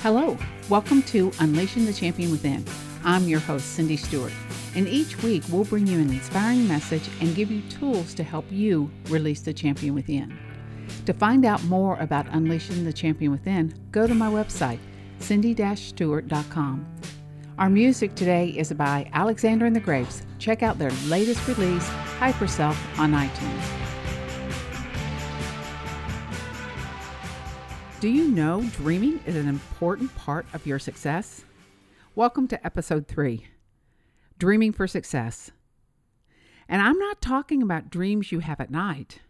Hello, welcome to Unleashing the Champion Within. I'm your host, Cindy Stewart, and each week we'll bring you an inspiring message and give you tools to help you release the champion within. To find out more about Unleashing the Champion Within, go to my website, cindy-stewart.com. Our music today is by Alexander and the Grapes. Check out their latest release, Hyper Self, on iTunes. Do you know dreaming is an important part of your success? Welcome to episode three Dreaming for Success. And I'm not talking about dreams you have at night,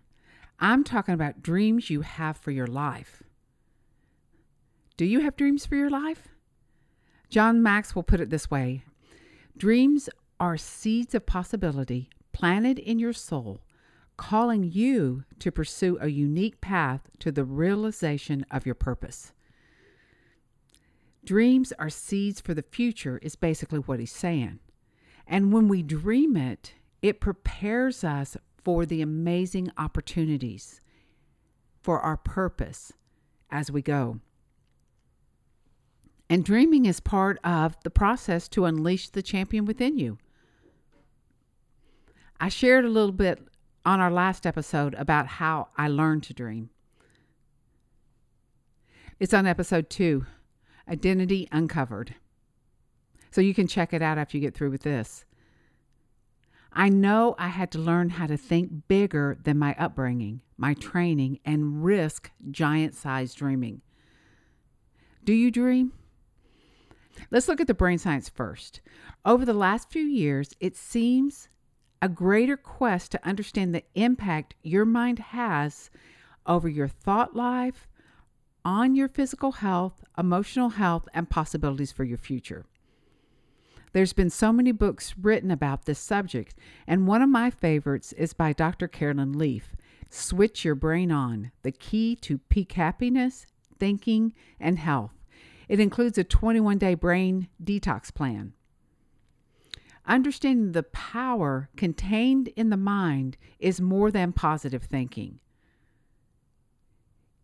I'm talking about dreams you have for your life. Do you have dreams for your life? John Maxwell put it this way Dreams are seeds of possibility planted in your soul calling you to pursue a unique path to the realization of your purpose. Dreams are seeds for the future, is basically what he's saying. And when we dream it, it prepares us for the amazing opportunities for our purpose as we go. And dreaming is part of the process to unleash the champion within you. I shared a little bit on our last episode about how I learned to dream. It's on episode two Identity Uncovered. So you can check it out after you get through with this. I know I had to learn how to think bigger than my upbringing, my training, and risk giant sized dreaming. Do you dream? Let's look at the brain science first. Over the last few years, it seems a greater quest to understand the impact your mind has over your thought life, on your physical health, emotional health, and possibilities for your future. There's been so many books written about this subject, and one of my favorites is by Dr. Carolyn Leaf Switch Your Brain On The Key to Peak Happiness, Thinking, and Health. It includes a 21 day brain detox plan. Understanding the power contained in the mind is more than positive thinking.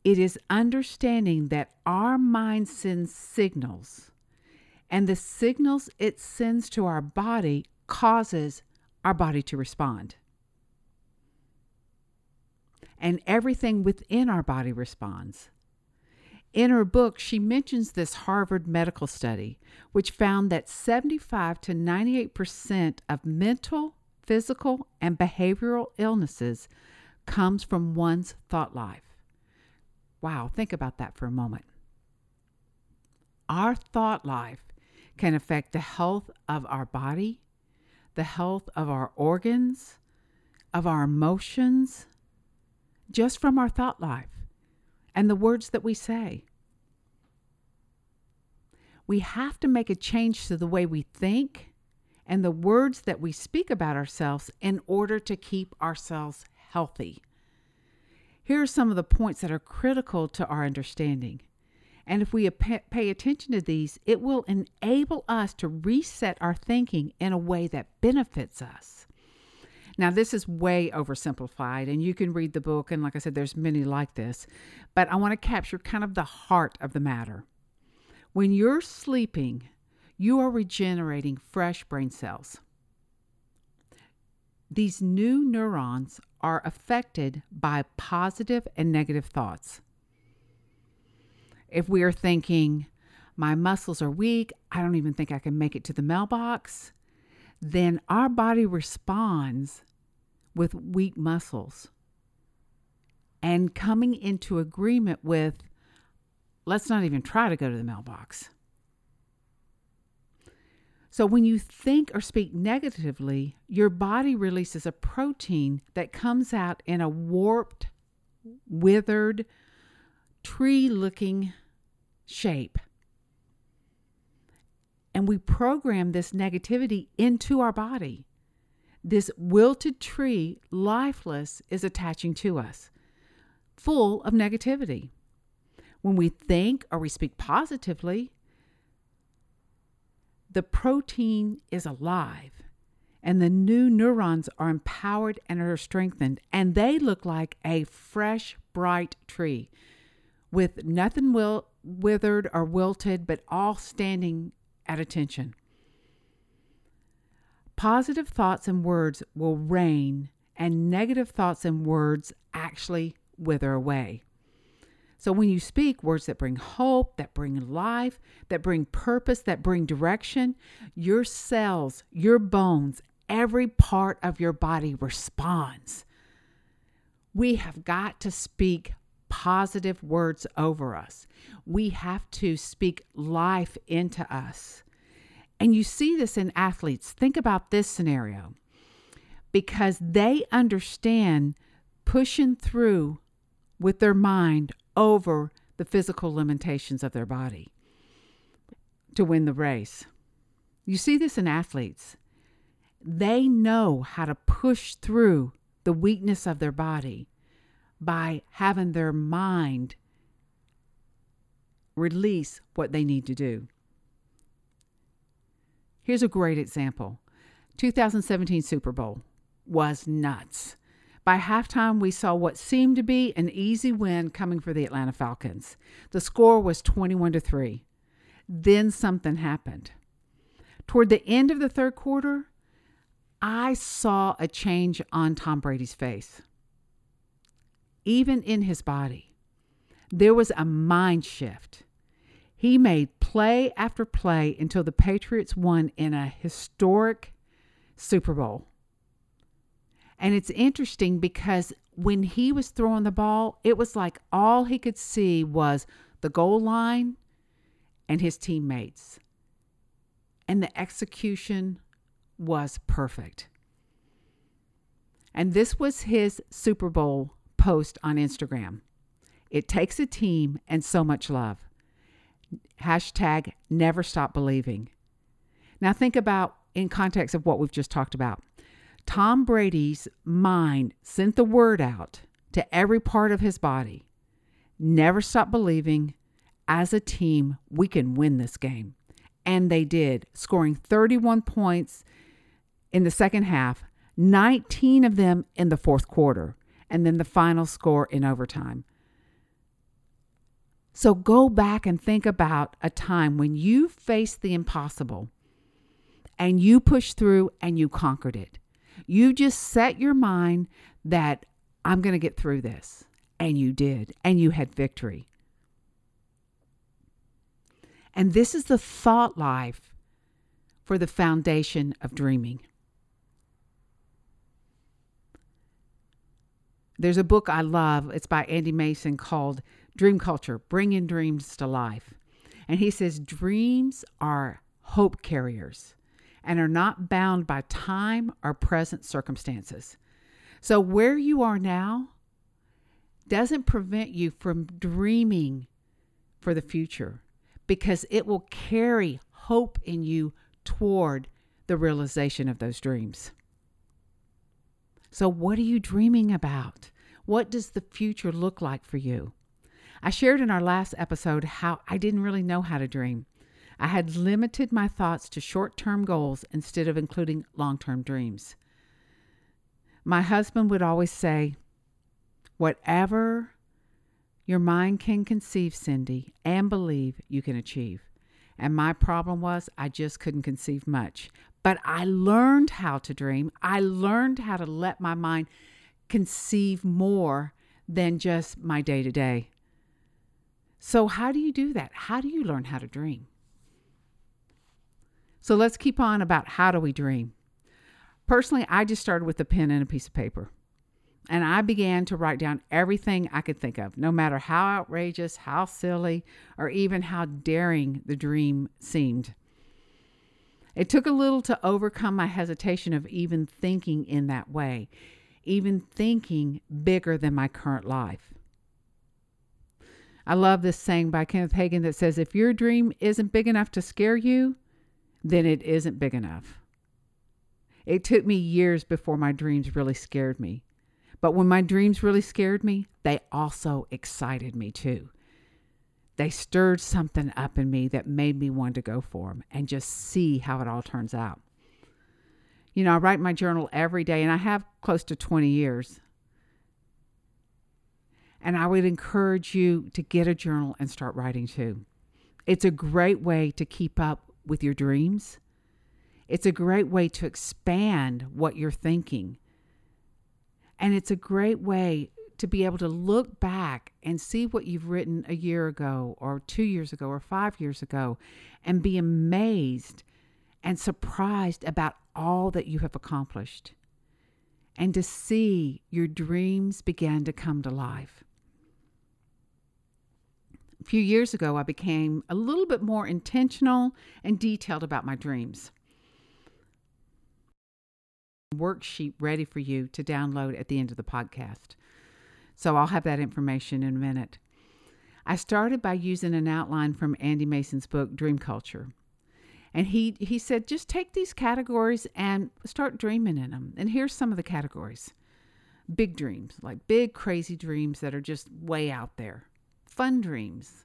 It is understanding that our mind sends signals, and the signals it sends to our body causes our body to respond. And everything within our body responds. In her book, she mentions this Harvard medical study, which found that 75 to 98% of mental, physical, and behavioral illnesses comes from one's thought life. Wow, think about that for a moment. Our thought life can affect the health of our body, the health of our organs, of our emotions, just from our thought life and the words that we say. We have to make a change to the way we think and the words that we speak about ourselves in order to keep ourselves healthy. Here are some of the points that are critical to our understanding. And if we pay attention to these, it will enable us to reset our thinking in a way that benefits us. Now, this is way oversimplified, and you can read the book, and like I said, there's many like this, but I want to capture kind of the heart of the matter. When you're sleeping, you are regenerating fresh brain cells. These new neurons are affected by positive and negative thoughts. If we are thinking, my muscles are weak, I don't even think I can make it to the mailbox, then our body responds with weak muscles and coming into agreement with let's not even try to go to the mailbox. So, when you think or speak negatively, your body releases a protein that comes out in a warped, withered, tree looking shape. And we program this negativity into our body this wilted tree, lifeless, is attaching to us, full of negativity. When we think or we speak positively, the protein is alive and the new neurons are empowered and are strengthened, and they look like a fresh, bright tree with nothing will withered or wilted, but all standing at attention. Positive thoughts and words will reign, and negative thoughts and words actually wither away. So when you speak words that bring hope, that bring life, that bring purpose, that bring direction, your cells, your bones, every part of your body responds. We have got to speak positive words over us. We have to speak life into us. And you see this in athletes. Think about this scenario because they understand pushing through with their mind over the physical limitations of their body to win the race. You see this in athletes. They know how to push through the weakness of their body by having their mind release what they need to do. Here's a great example 2017 Super Bowl was nuts. By halftime, we saw what seemed to be an easy win coming for the Atlanta Falcons. The score was 21 to 3. Then something happened. Toward the end of the third quarter, I saw a change on Tom Brady's face, even in his body. There was a mind shift. He made play after play until the Patriots won in a historic Super Bowl. And it's interesting because when he was throwing the ball, it was like all he could see was the goal line and his teammates. And the execution was perfect. And this was his Super Bowl post on Instagram. It takes a team and so much love. Hashtag never stop believing. Now, think about in context of what we've just talked about. Tom Brady's mind sent the word out to every part of his body never stop believing. As a team, we can win this game. And they did, scoring 31 points in the second half, 19 of them in the fourth quarter, and then the final score in overtime. So go back and think about a time when you faced the impossible and you pushed through and you conquered it. You just set your mind that I'm going to get through this. And you did. And you had victory. And this is the thought life for the foundation of dreaming. There's a book I love. It's by Andy Mason called Dream Culture Bringing Dreams to Life. And he says dreams are hope carriers and are not bound by time or present circumstances. So, where you are now doesn't prevent you from dreaming for the future because it will carry hope in you toward the realization of those dreams. So, what are you dreaming about? What does the future look like for you? I shared in our last episode how I didn't really know how to dream. I had limited my thoughts to short term goals instead of including long term dreams. My husband would always say, Whatever your mind can conceive, Cindy, and believe, you can achieve. And my problem was I just couldn't conceive much. But I learned how to dream. I learned how to let my mind conceive more than just my day to day. So, how do you do that? How do you learn how to dream? So let's keep on about how do we dream. Personally, I just started with a pen and a piece of paper. And I began to write down everything I could think of, no matter how outrageous, how silly, or even how daring the dream seemed. It took a little to overcome my hesitation of even thinking in that way, even thinking bigger than my current life. I love this saying by Kenneth Hagin that says, If your dream isn't big enough to scare you, then it isn't big enough. It took me years before my dreams really scared me. But when my dreams really scared me, they also excited me too. They stirred something up in me that made me want to go for them and just see how it all turns out. You know, I write my journal every day and I have close to 20 years. And I would encourage you to get a journal and start writing too. It's a great way to keep up with your dreams. It's a great way to expand what you're thinking. And it's a great way to be able to look back and see what you've written a year ago, or two years ago, or five years ago, and be amazed and surprised about all that you have accomplished. And to see your dreams begin to come to life. A few years ago, I became a little bit more intentional and detailed about my dreams. Worksheet ready for you to download at the end of the podcast. So I'll have that information in a minute. I started by using an outline from Andy Mason's book, Dream Culture. And he, he said, just take these categories and start dreaming in them. And here's some of the categories big dreams, like big, crazy dreams that are just way out there fun dreams,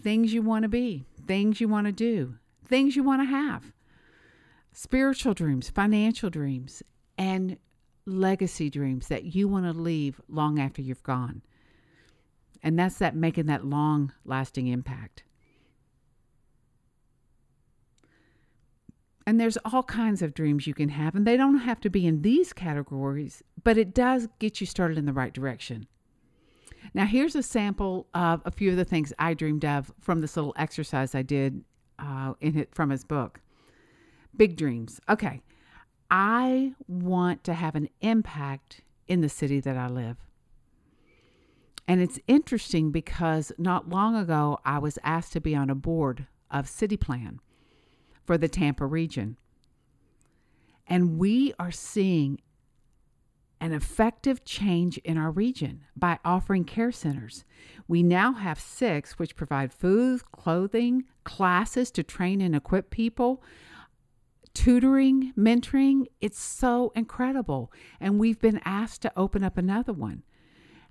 things you want to be, things you want to do, things you want to have, spiritual dreams, financial dreams, and legacy dreams that you want to leave long after you've gone. And that's that making that long lasting impact. And there's all kinds of dreams you can have, and they don't have to be in these categories, but it does get you started in the right direction. Now, here's a sample of a few of the things I dreamed of from this little exercise I did uh, in it from his book. Big dreams. Okay, I want to have an impact in the city that I live. And it's interesting because not long ago I was asked to be on a board of City Plan for the Tampa region. And we are seeing an effective change in our region by offering care centers. We now have six, which provide food, clothing, classes to train and equip people, tutoring, mentoring. It's so incredible. And we've been asked to open up another one.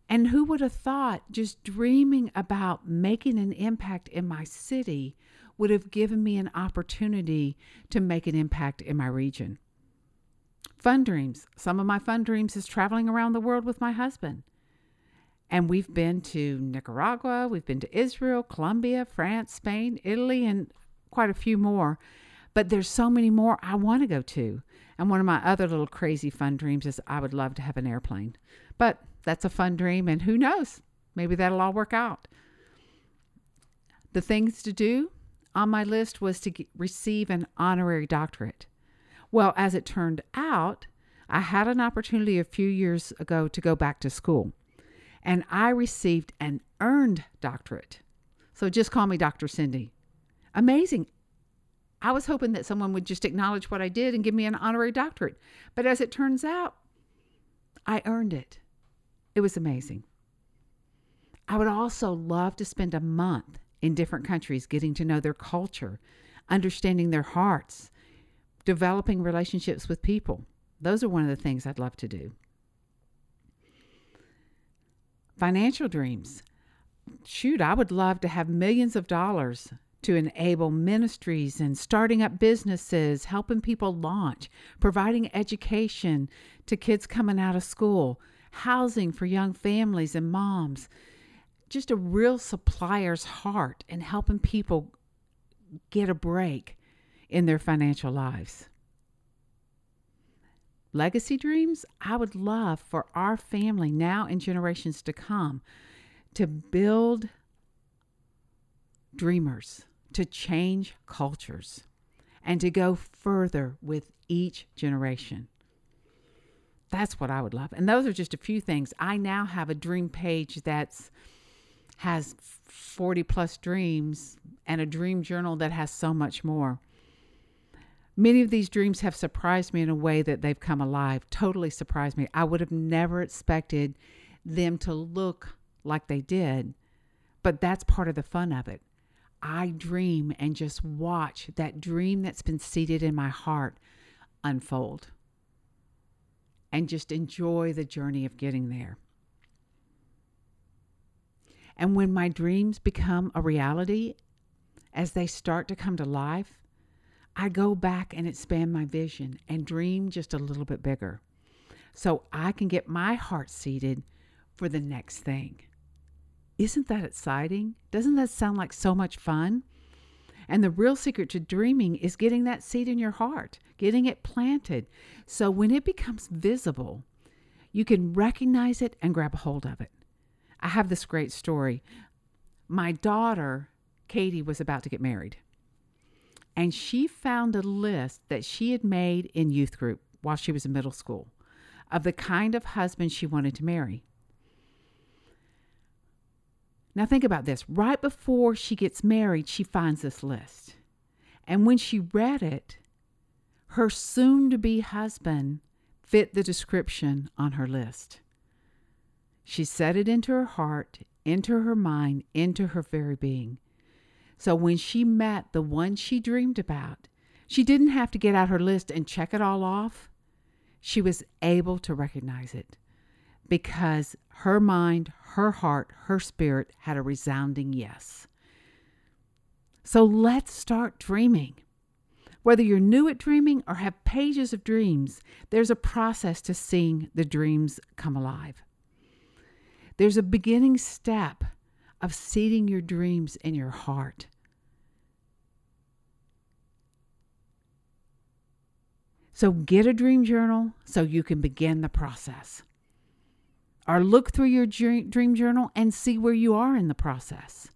And who would have thought just dreaming about making an impact in my city would have given me an opportunity to make an impact in my region? Fun dreams. Some of my fun dreams is traveling around the world with my husband. And we've been to Nicaragua, we've been to Israel, Colombia, France, Spain, Italy, and quite a few more. But there's so many more I want to go to. And one of my other little crazy fun dreams is I would love to have an airplane. But that's a fun dream, and who knows? Maybe that'll all work out. The things to do on my list was to get, receive an honorary doctorate. Well, as it turned out, I had an opportunity a few years ago to go back to school, and I received an earned doctorate. So just call me Dr. Cindy. Amazing. I was hoping that someone would just acknowledge what I did and give me an honorary doctorate. But as it turns out, I earned it. It was amazing. I would also love to spend a month in different countries getting to know their culture, understanding their hearts, developing relationships with people. Those are one of the things I'd love to do. Financial dreams. Shoot, I would love to have millions of dollars to enable ministries and starting up businesses, helping people launch, providing education to kids coming out of school, housing for young families and moms. Just a real supplier's heart and helping people get a break in their financial lives. Legacy dreams, I would love for our family now and generations to come to build dreamers, to change cultures, and to go further with each generation. That's what I would love. And those are just a few things. I now have a dream page that's has 40 plus dreams and a dream journal that has so much more. Many of these dreams have surprised me in a way that they've come alive, totally surprised me. I would have never expected them to look like they did, but that's part of the fun of it. I dream and just watch that dream that's been seated in my heart unfold and just enjoy the journey of getting there. And when my dreams become a reality, as they start to come to life, I go back and expand my vision and dream just a little bit bigger so I can get my heart seated for the next thing. Isn't that exciting? Doesn't that sound like so much fun? And the real secret to dreaming is getting that seed in your heart, getting it planted. So when it becomes visible, you can recognize it and grab a hold of it. I have this great story. My daughter, Katie, was about to get married. And she found a list that she had made in youth group while she was in middle school of the kind of husband she wanted to marry. Now, think about this. Right before she gets married, she finds this list. And when she read it, her soon to be husband fit the description on her list. She set it into her heart, into her mind, into her very being. So when she met the one she dreamed about, she didn't have to get out her list and check it all off. She was able to recognize it because her mind, her heart, her spirit had a resounding yes. So let's start dreaming. Whether you're new at dreaming or have pages of dreams, there's a process to seeing the dreams come alive. There's a beginning step of seeding your dreams in your heart. So get a dream journal so you can begin the process or look through your dream journal and see where you are in the process.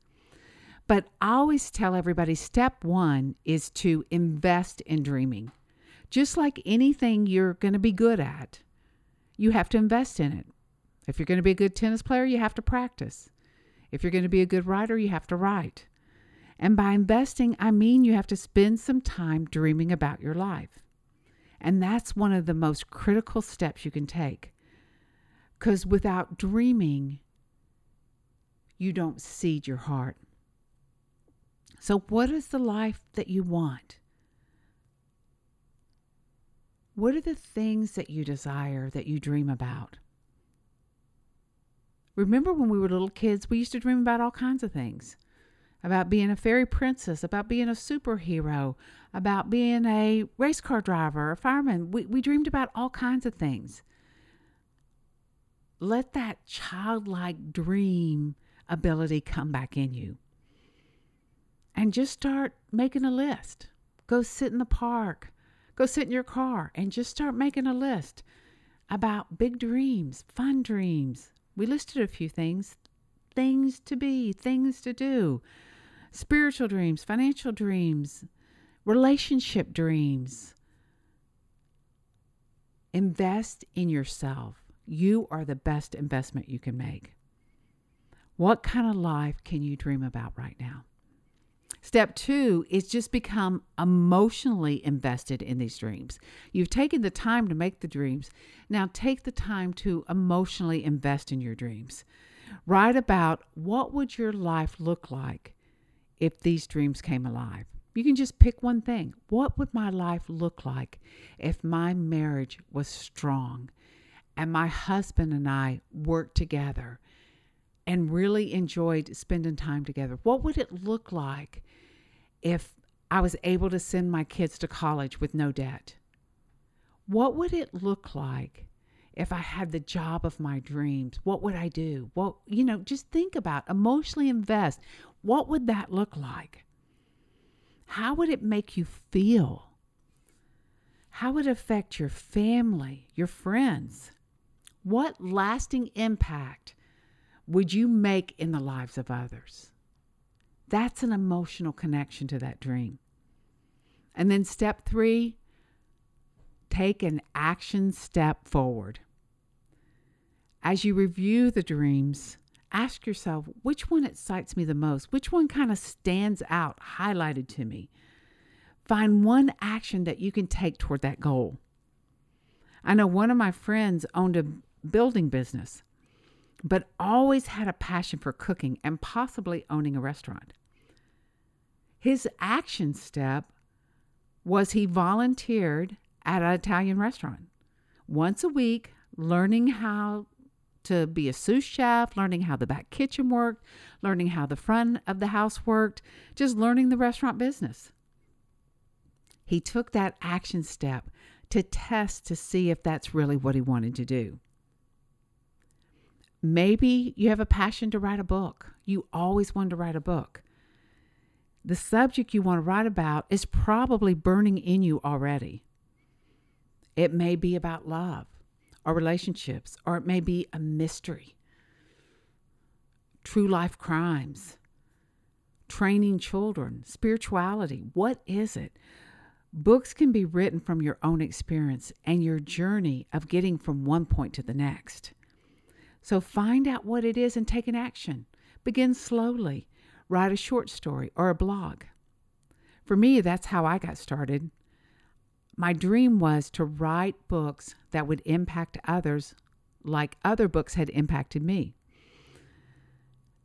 But I always tell everybody step one is to invest in dreaming. Just like anything you're going to be good at, you have to invest in it. If you're going to be a good tennis player, you have to practice. If you're going to be a good writer, you have to write. And by investing, I mean you have to spend some time dreaming about your life. And that's one of the most critical steps you can take. Because without dreaming, you don't seed your heart. So, what is the life that you want? What are the things that you desire, that you dream about? Remember when we were little kids, we used to dream about all kinds of things about being a fairy princess, about being a superhero, about being a race car driver, a fireman. We, we dreamed about all kinds of things let that childlike dream ability come back in you. And just start making a list. Go sit in the park, go sit in your car, and just start making a list about big dreams, fun dreams. We listed a few things things to be, things to do, spiritual dreams, financial dreams, relationship dreams. Invest in yourself you are the best investment you can make. What kind of life can you dream about right now? Step two is just become emotionally invested in these dreams. You've taken the time to make the dreams. Now take the time to emotionally invest in your dreams. Write about what would your life look like if these dreams came alive. You can just pick one thing. What would my life look like if my marriage was strong? And my husband and I worked together and really enjoyed spending time together. What would it look like if I was able to send my kids to college with no debt? What would it look like if I had the job of my dreams? What would I do? Well, you know, just think about emotionally invest. What would that look like? How would it make you feel? How would it affect your family, your friends? What lasting impact would you make in the lives of others? That's an emotional connection to that dream. And then step three, take an action step forward. As you review the dreams, ask yourself which one excites me the most? Which one kind of stands out, highlighted to me? Find one action that you can take toward that goal. I know one of my friends owned a building business, but always had a passion for cooking and possibly owning a restaurant. His action step was he volunteered at an Italian restaurant once a week, learning how to be a sous chef, learning how the back kitchen worked, learning how the front of the house worked, just learning the restaurant business. He took that action step to test to see if that's really what he wanted to do. Maybe you have a passion to write a book. You always wanted to write a book. The subject you want to write about is probably burning in you already. It may be about love or relationships, or it may be a mystery, true life crimes, training children, spirituality. What is it? Books can be written from your own experience and your journey of getting from one point to the next. So find out what it is and take an action. Begin slowly. Write a short story or a blog. For me, that's how I got started. My dream was to write books that would impact others like other books had impacted me.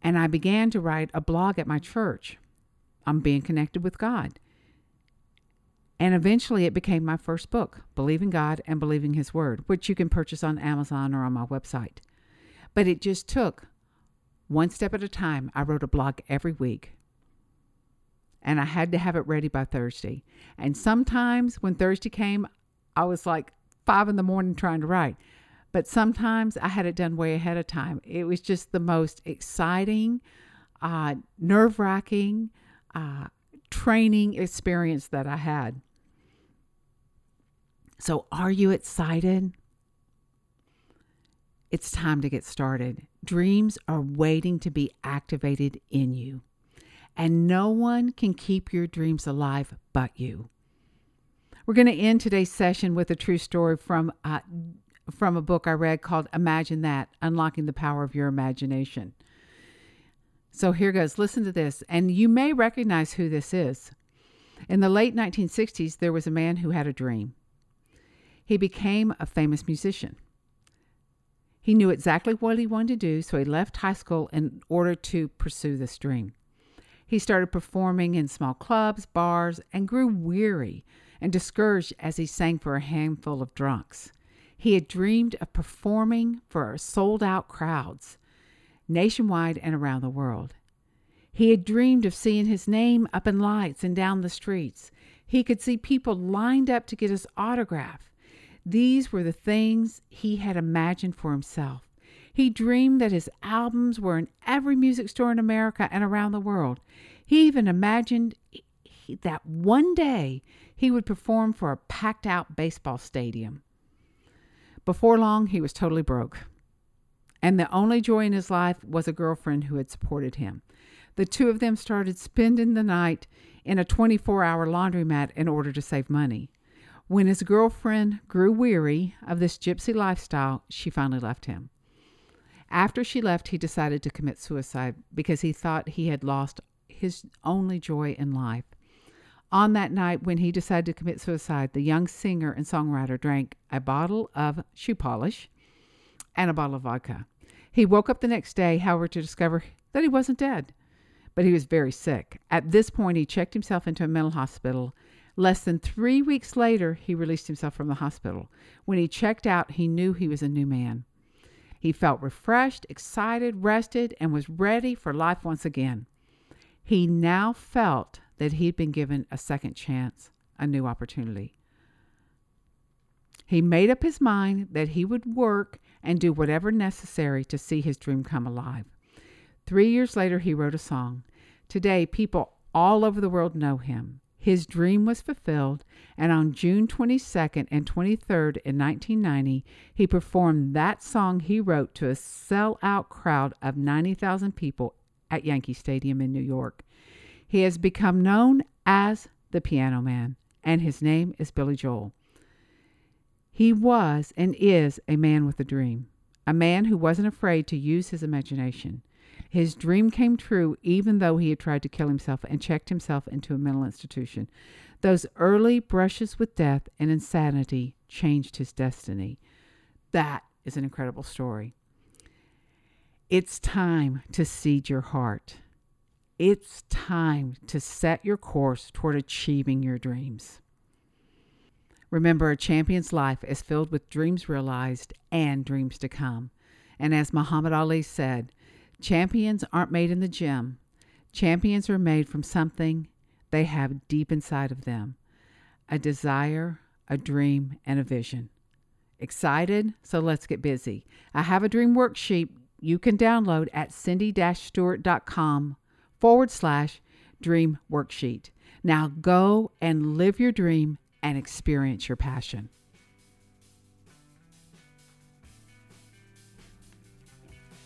And I began to write a blog at my church on being connected with God. And eventually it became my first book, Believing God and Believing His Word, which you can purchase on Amazon or on my website. But it just took one step at a time. I wrote a blog every week. And I had to have it ready by Thursday. And sometimes when Thursday came, I was like five in the morning trying to write. But sometimes I had it done way ahead of time. It was just the most exciting, uh, nerve wracking uh, training experience that I had. So, are you excited? It's time to get started. Dreams are waiting to be activated in you, and no one can keep your dreams alive but you. We're going to end today's session with a true story from uh, from a book I read called Imagine That Unlocking the Power of Your Imagination. So here goes. Listen to this, and you may recognize who this is. In the late 1960s, there was a man who had a dream. He became a famous musician. He knew exactly what he wanted to do, so he left high school in order to pursue this dream. He started performing in small clubs, bars, and grew weary and discouraged as he sang for a handful of drunks. He had dreamed of performing for sold out crowds nationwide and around the world. He had dreamed of seeing his name up in lights and down the streets. He could see people lined up to get his autograph. These were the things he had imagined for himself. He dreamed that his albums were in every music store in America and around the world. He even imagined that one day he would perform for a packed out baseball stadium. Before long, he was totally broke. And the only joy in his life was a girlfriend who had supported him. The two of them started spending the night in a 24 hour laundromat in order to save money. When his girlfriend grew weary of this gypsy lifestyle, she finally left him. After she left, he decided to commit suicide because he thought he had lost his only joy in life. On that night, when he decided to commit suicide, the young singer and songwriter drank a bottle of shoe polish and a bottle of vodka. He woke up the next day, however, to discover that he wasn't dead, but he was very sick. At this point, he checked himself into a mental hospital Less than three weeks later, he released himself from the hospital. When he checked out, he knew he was a new man. He felt refreshed, excited, rested, and was ready for life once again. He now felt that he'd been given a second chance, a new opportunity. He made up his mind that he would work and do whatever necessary to see his dream come alive. Three years later, he wrote a song. Today, people all over the world know him. His dream was fulfilled, and on June 22nd and 23rd in 1990, he performed that song he wrote to a sell-out crowd of 90,000 people at Yankee Stadium in New York. He has become known as the Piano Man, and his name is Billy Joel. He was and is a man with a dream, a man who wasn't afraid to use his imagination. His dream came true even though he had tried to kill himself and checked himself into a mental institution. Those early brushes with death and insanity changed his destiny. That is an incredible story. It's time to seed your heart. It's time to set your course toward achieving your dreams. Remember, a champion's life is filled with dreams realized and dreams to come. And as Muhammad Ali said, Champions aren't made in the gym. Champions are made from something they have deep inside of them a desire, a dream, and a vision. Excited? So let's get busy. I have a dream worksheet you can download at cindy-stewart.com forward slash dream worksheet. Now go and live your dream and experience your passion.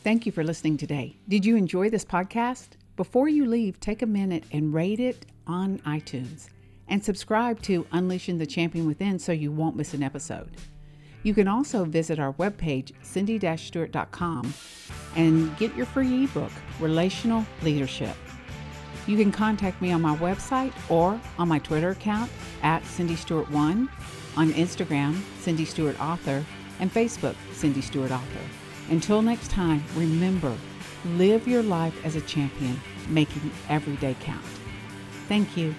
Thank you for listening today. Did you enjoy this podcast? Before you leave, take a minute and rate it on iTunes and subscribe to Unleashing the Champion Within so you won't miss an episode. You can also visit our webpage, cindy-stewart.com, and get your free ebook, Relational Leadership. You can contact me on my website or on my Twitter account at Cindy Stewart One, on Instagram, Cindy Stewart Author, and Facebook, Cindy Stewart Author. Until next time, remember, live your life as a champion, making every day count. Thank you.